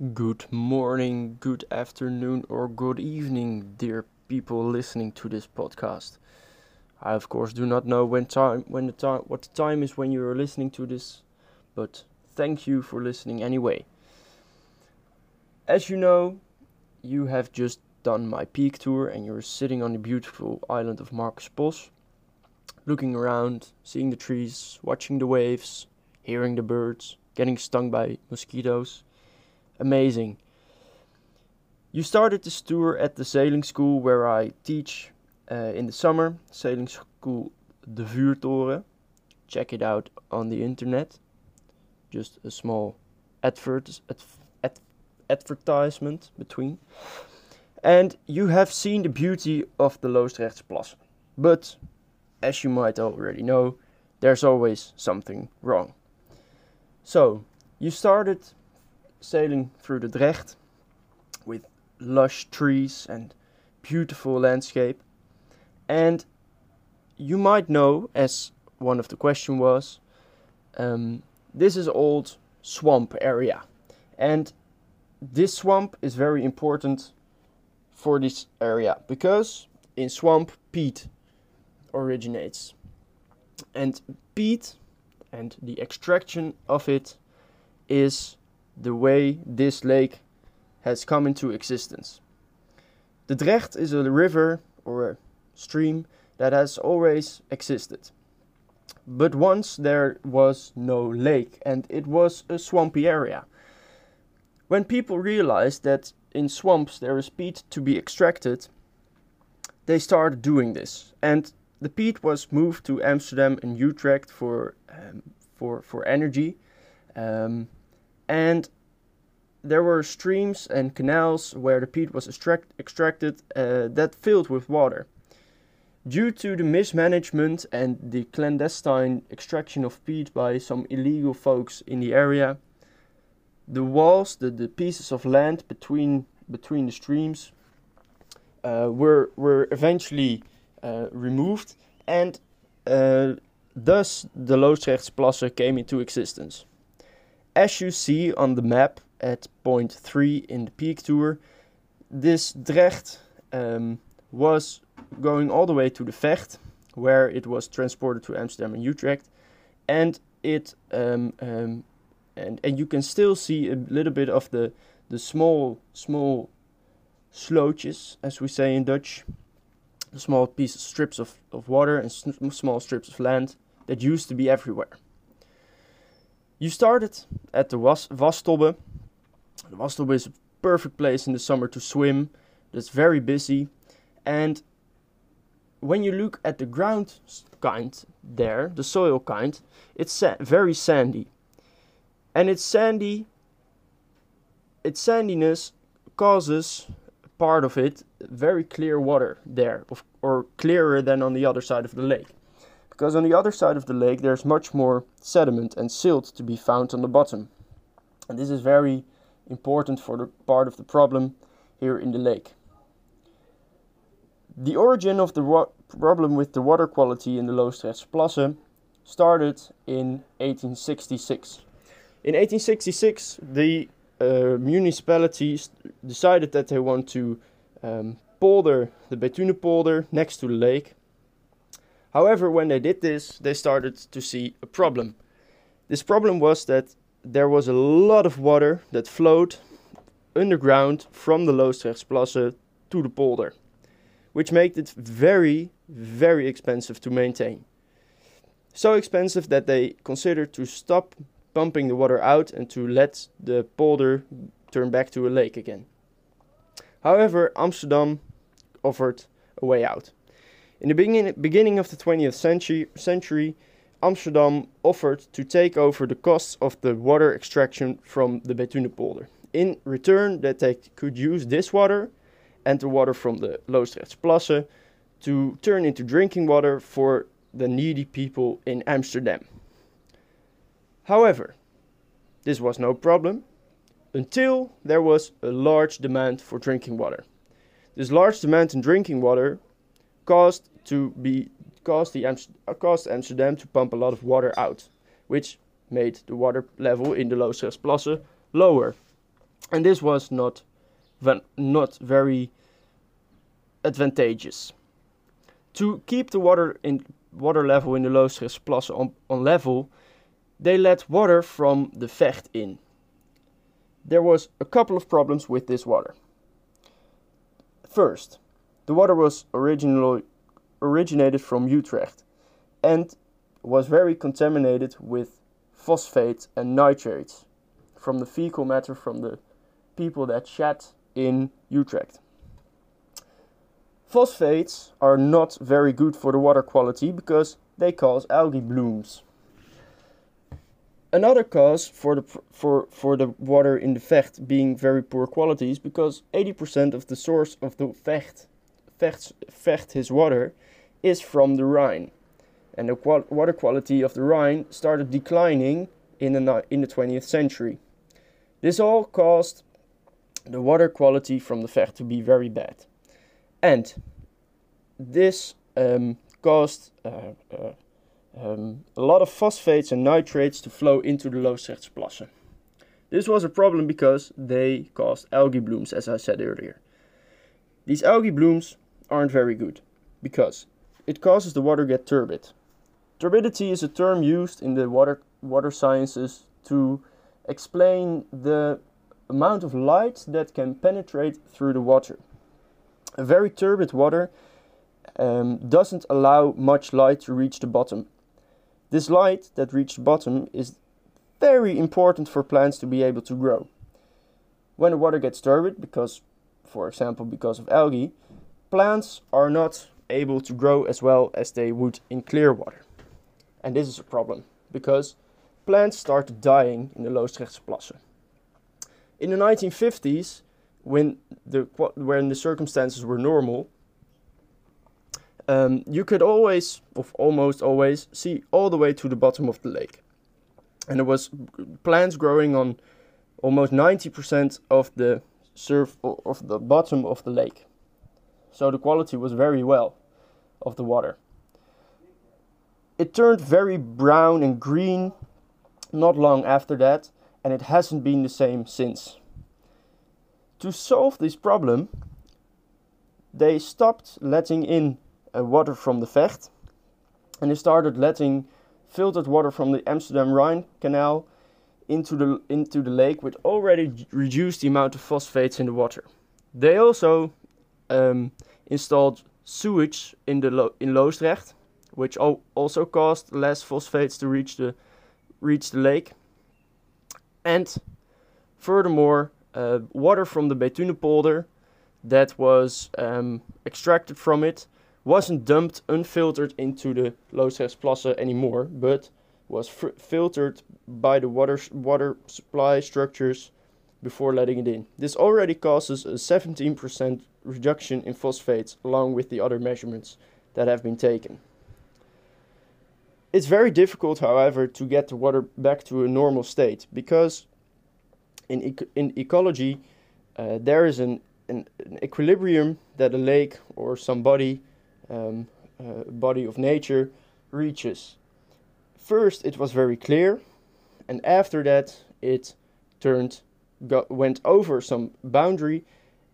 Good morning, good afternoon, or good evening, dear people listening to this podcast. I of course do not know when time when the time what the time is when you are listening to this, but thank you for listening anyway. As you know, you have just done my peak tour and you're sitting on the beautiful island of Marcus looking around, seeing the trees, watching the waves, hearing the birds, getting stung by mosquitoes amazing. You started this tour at the sailing school where I teach uh, in the summer, sailing school De Vuurtoren. Check it out on the internet. Just a small advert, ad, ad, advertisement between. And you have seen the beauty of the Loosdrechtsplassen. But, as you might already know, there's always something wrong. So, you started sailing through the Drecht with lush trees and beautiful landscape. And you might know, as one of the question was, um, this is old swamp area, and this swamp is very important for this area because in swamp peat originates, and peat and the extraction of it is the way this lake has come into existence. The Drecht is a river or a stream that has always existed. But once there was no lake and it was a swampy area. When people realized that in swamps there is peat to be extracted, they started doing this. And the peat was moved to Amsterdam and Utrecht for, um, for, for energy. Um, and there were streams and canals where the peat was extract extracted uh, that filled with water. Due to the mismanagement and the clandestine extraction of peat by some illegal folks in the area, the walls, the, the pieces of land between between the streams, uh, were were eventually uh, removed, and uh, thus the Loosdrechtsplassen came into existence. As you see on the map at point 3 in the peak tour, this Drecht um, was going all the way to the Vecht, where it was transported to Amsterdam and Utrecht, and it um, um, and and you can still see a little bit of the the small small slootjes, as we say in Dutch, the small pieces strips of, of water and small strips of land that used to be everywhere. You started at the Was Wastobbe. The is a perfect place in the summer to swim. It's very busy. And when you look at the ground kind there, the soil kind, it's sa very sandy. And it's sandy, its sandiness causes part of it very clear water there, or clearer than on the other side of the lake because on the other side of the lake there's much more sediment and silt to be found on the bottom. And this is very important for the part of the problem here in the lake. The origin of the problem with the water quality in the Loosdrechtsplassen started in 1866. In 1866, the uh, municipalities decided that they want to um, polder the Bethune polder next to the lake However, when they did this, they started to see a problem. This problem was that there was a lot of water that flowed underground from the Loosdrechtsplassen to the polder, which made it very, very expensive to maintain. So expensive that they considered to stop pumping the water out and to let the polder turn back to a lake again. However, Amsterdam offered a way out. In the begin beginning of the 20th century, century, Amsterdam offered to take over the costs of the water extraction from the Bethunepolder. In return, that they could use this water and the water from the Loosdrechtsplassen to turn into drinking water for the needy people in Amsterdam. However, this was no problem until there was a large demand for drinking water. This large demand in drinking water caused to be caused the caused Amsterdam to pump a lot of water out, which made the water level in the Loosdrechtsplassen lower. and this was not not very advantageous. To keep the water in water level in the Loosdrechtsplassen on, on level, they let water from the Vecht in. There was a couple of problems with this water. First, the water was originally originated from Utrecht and was very contaminated with phosphate and nitrates from the fecal matter from the people that shat in Utrecht. Phosphates are not very good for the water quality because they cause algae blooms. Another cause for the for for the water in the Vecht being very poor quality is because 80% of the source of the Vecht Vecht, Vecht his water is from the Rhine. And the qual water quality of the Rhine started declining in the in the 20th century. This all caused the water quality from the Vecht to be very bad. And this um, caused uh, uh, um, a lot of phosphates and nitrates to flow into the Loosdrechtsplassen. This was a problem because they caused algae blooms, as I said earlier. These algae blooms aren't very good because it causes the water get turbid. Turbidity is a term used in the water water sciences to explain the amount of light that can penetrate through the water. A very turbid water um, doesn't allow much light to reach the bottom. This light that reaches the bottom is very important for plants to be able to grow. When the water gets turbid, because, for example, because of algae, plants are not able to grow as well as they would in clear water. And this is a problem because plants started dying in the Loosdrechtsplassen. In the 1950s, when the when the circumstances were normal, um, you could always, or almost always, see all the way to the bottom of the lake, and there was plants growing on almost 90% of the surf of the bottom of the lake. So the quality was very well of the water. It turned very brown and green not long after that, and it hasn't been the same since. To solve this problem, they stopped letting in uh, water from the Vecht and they started letting filtered water from the Amsterdam Rhine Canal into the into the lake, which already reduced the amount of phosphates in the water. They also um, installed sewage in the Lo in Loosdrecht, which also caused less phosphates to reach the reach the lake. And furthermore, uh, water from the Bethunepolder that was um, extracted from it wasn't dumped unfiltered into the Loosdrechtsplassen anymore, but was filtered by the water water supply structures before letting it in. This already causes a 17% reduction in phosphates along with the other measurements that have been taken. It's very difficult, however, to get the water back to a normal state because in, in ecology uh, there is an, an, an, equilibrium that a lake or some body, um, uh, body of nature reaches. First, it was very clear, and after that, it turned got, went over some boundary,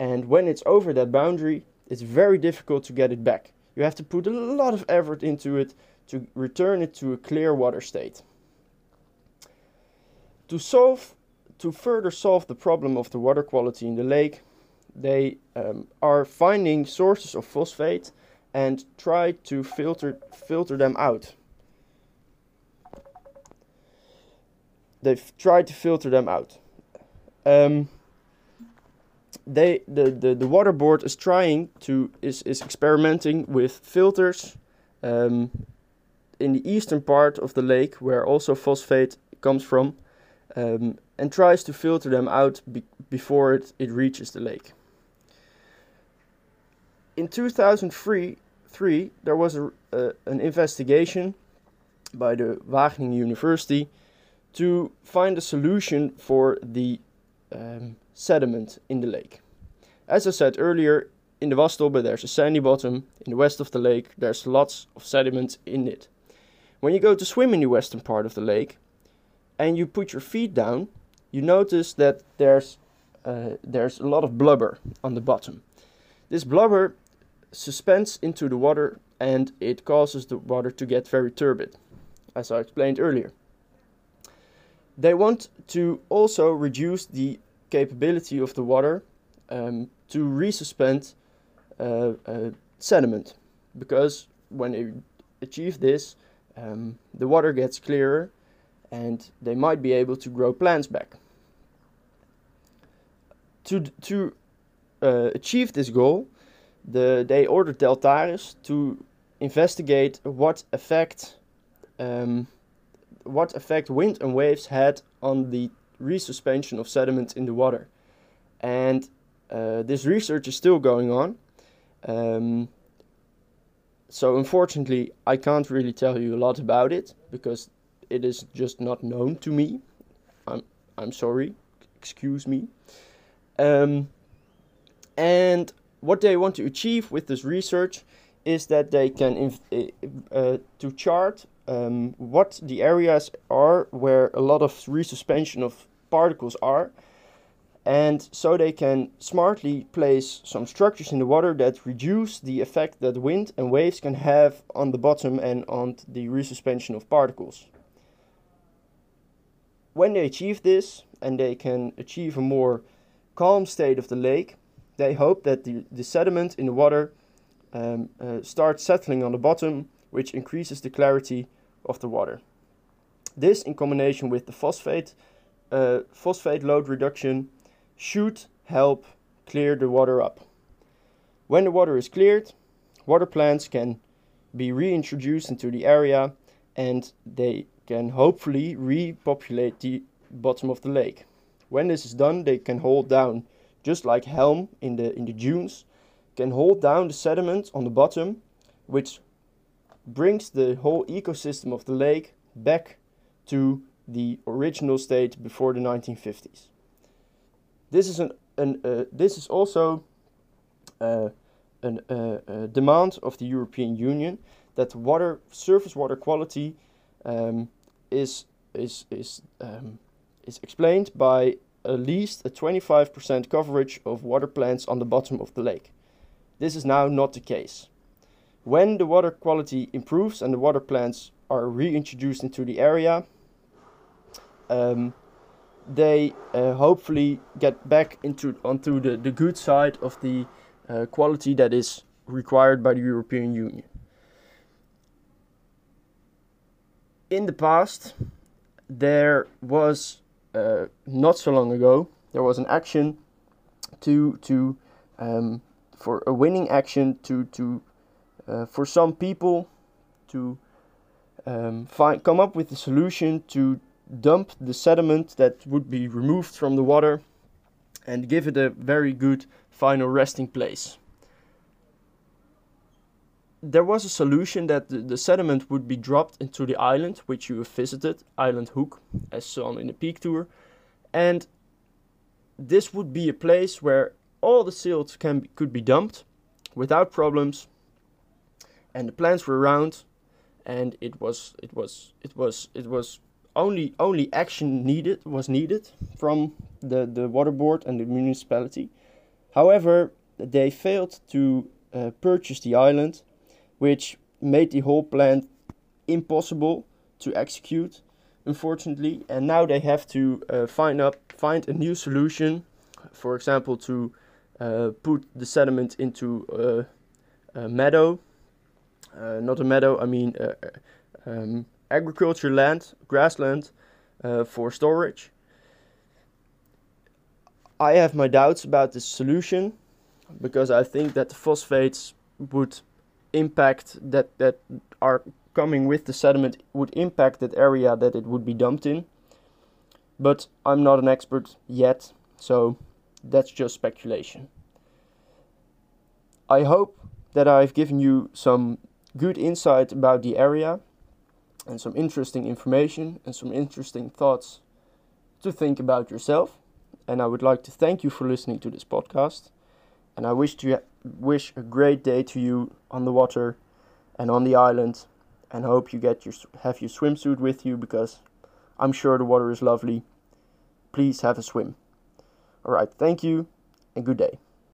and when it's over that boundary, it's very difficult to get it back. You have to put a lot of effort into it to return it to a clear water state. To solve, to further solve the problem of the water quality in the lake, they um, are finding sources of phosphate and try to filter filter them out. They've tried to filter them out. Um, they the, the, the water board is trying to is, is experimenting with filters um, in the eastern part of the lake, where also phosphate comes from, um, and tries to filter them out be before it, it reaches the lake. In 2003, three, there was a, an investigation by the Wageningen University to find a solution for the um, sediment in the lake. As I said earlier, in the Wastobbe there's a sandy bottom, in the west of the lake there's lots of sediment in it. When you go to swim in the western part of the lake and you put your feet down, you notice that there's uh, there's a lot of blubber on the bottom. This blubber suspends into the water and it causes the water to get very turbid, as I explained earlier. They want to also reduce the capability of the water um, to resuspend uh, uh, sediment because when they achieve this, um, the water gets clearer and they might be able to grow plants back. To, to uh, achieve this goal, the, they ordered Deltares to investigate what effect um, what effect wind and waves had on the resuspension of sediment in the water. And uh, this research is still going on. Um, so unfortunately, I can't really tell you a lot about it because it is just not known to me. I'm I'm sorry, excuse me. Um, and what they want to achieve with this research is that they can uh, to chart um, what the areas are where a lot of resuspension of particles are and so they can smartly place some structures in the water that reduce the effect that wind and waves can have on the bottom and on the resuspension of particles. When they achieve this and they can achieve a more calm state of the lake, they hope that the, the sediment in the water um, uh, starts settling on the bottom, which increases the clarity of the water. This, in combination with the phosphate, uh, phosphate load reduction, should help clear the water up. When the water is cleared, water plants can be reintroduced into the area and they can hopefully repopulate the bottom of the lake. When this is done, they can hold down, just like helm in the in the dunes, can hold down the sediment on the bottom, which brings the whole ecosystem of the lake back to the original state before the 1950s. This is an, an uh, this is also uh, uh, a demand of the European Union that water surface water quality um, is is is um, is explained by at least a 25% coverage of water plants on the bottom of the lake. This is now not the case. When the water quality improves and the water plants are reintroduced into the area, um, they uh, hopefully get back into onto the, the good side of the uh, quality that is required by the European Union. In the past, there was uh, not so long ago there was an action to to um, for a winning action to to uh, for some people to um, find come up with a solution to dump the sediment that would be removed from the water and give it a very good final resting place. There was a solution that the, the sediment would be dropped into the island which you have visited, Island Hook, as shown in the peak tour, and this would be a place where all the silt can could be dumped without problems, and the plants were around, and it was it was it was it was only only action needed was needed from the, the water board and the municipality. However, they failed to uh, purchase the island, which made the whole plan impossible to execute, unfortunately. And now they have to uh, find up find a new solution, for example, to uh, put the sediment into a meadow. Uh, not a meadow, I mean uh, um, agriculture land, grassland uh, for storage. I have my doubts about this solution because I think that the phosphates would impact that that are coming with the sediment would impact that area that it would be dumped in. But I'm not an expert yet, so that's just speculation. I hope that I've given you some good insight about the area and some interesting information and some interesting thoughts to think about yourself. And I would like to thank you for listening to this podcast. And I wish to wish a great day to you on the water and on the island. And hope you get your have your swimsuit with you because I'm sure the water is lovely. Please have a swim. Alright, thank you and good day.